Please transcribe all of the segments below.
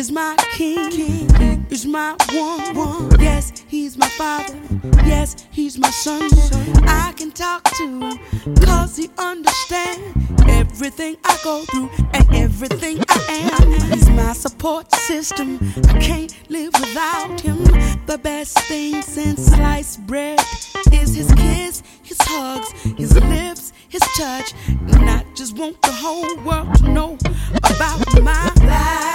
is my king. Is my one. one. Yes, he's my father. Yes, he's my son. I can talk to him cause he understands everything I go through and everything I am. He's my support system. I can't live without him. The best thing since sliced bread is his kiss, his hugs, his lips, his touch. And I just want the whole world to know about my black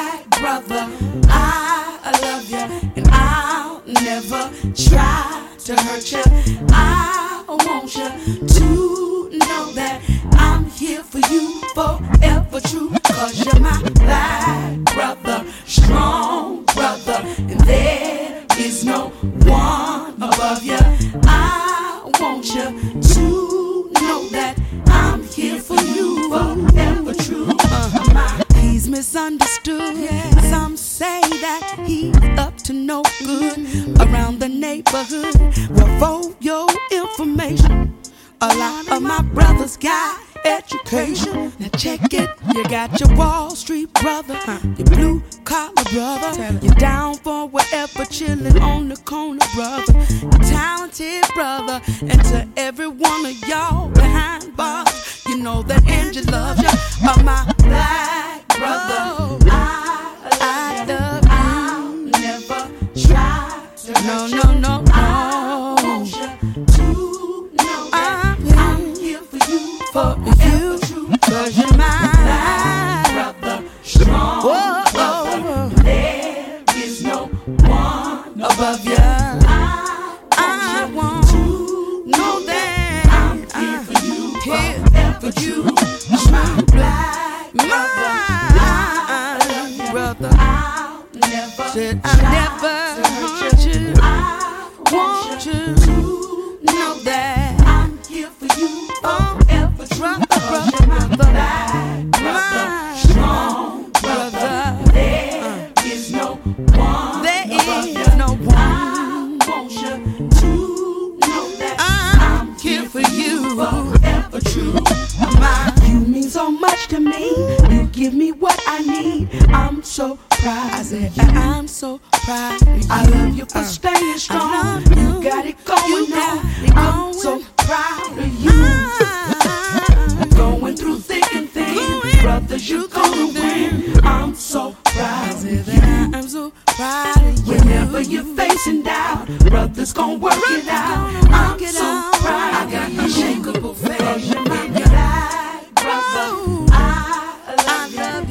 brother. I love you, and I'll never try to hurt you. I want you to know that I'm here for you forever true. Cause you're my black brother, strong brother, and there is no one above you. I want you to misunderstood. Some say that he's up to no good mm-hmm. around the neighborhood. Well, for your information, a lot of my brothers got education. Now check it. You got your Wall Street brother, your blue collar brother, you're down for whatever, chillin' on the corner brother, your talented brother, and to every one of y'all behind bars, you know that Angie loves you. Oh, my black brother, oh. I, I love you. I'll never try to no, no, no, no. Oh. I want you to know that I'm here for you, for you, cause you're my said I never hurt you. I want you to know that I'm here for you forever, brother, brother, brother, my strong brother. There is no one. There is no one. I want you to know that I'm here for you forever, true. You mean so much to me. You give me what I need. I'm so proud. I'm so proud. I love you for staying strong. You got it going on. I'm so proud of you. Going through thick and thin, brothers, you're gonna win. I'm so proud of you. I'm so proud of you. Whenever you're facing doubt, brothers gonna work it out. I'm so proud. I got unshakable faith. You're my brother.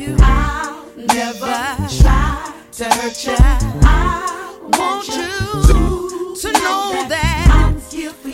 You. I'll never try to hurt you. I want you to know that I'm here for you.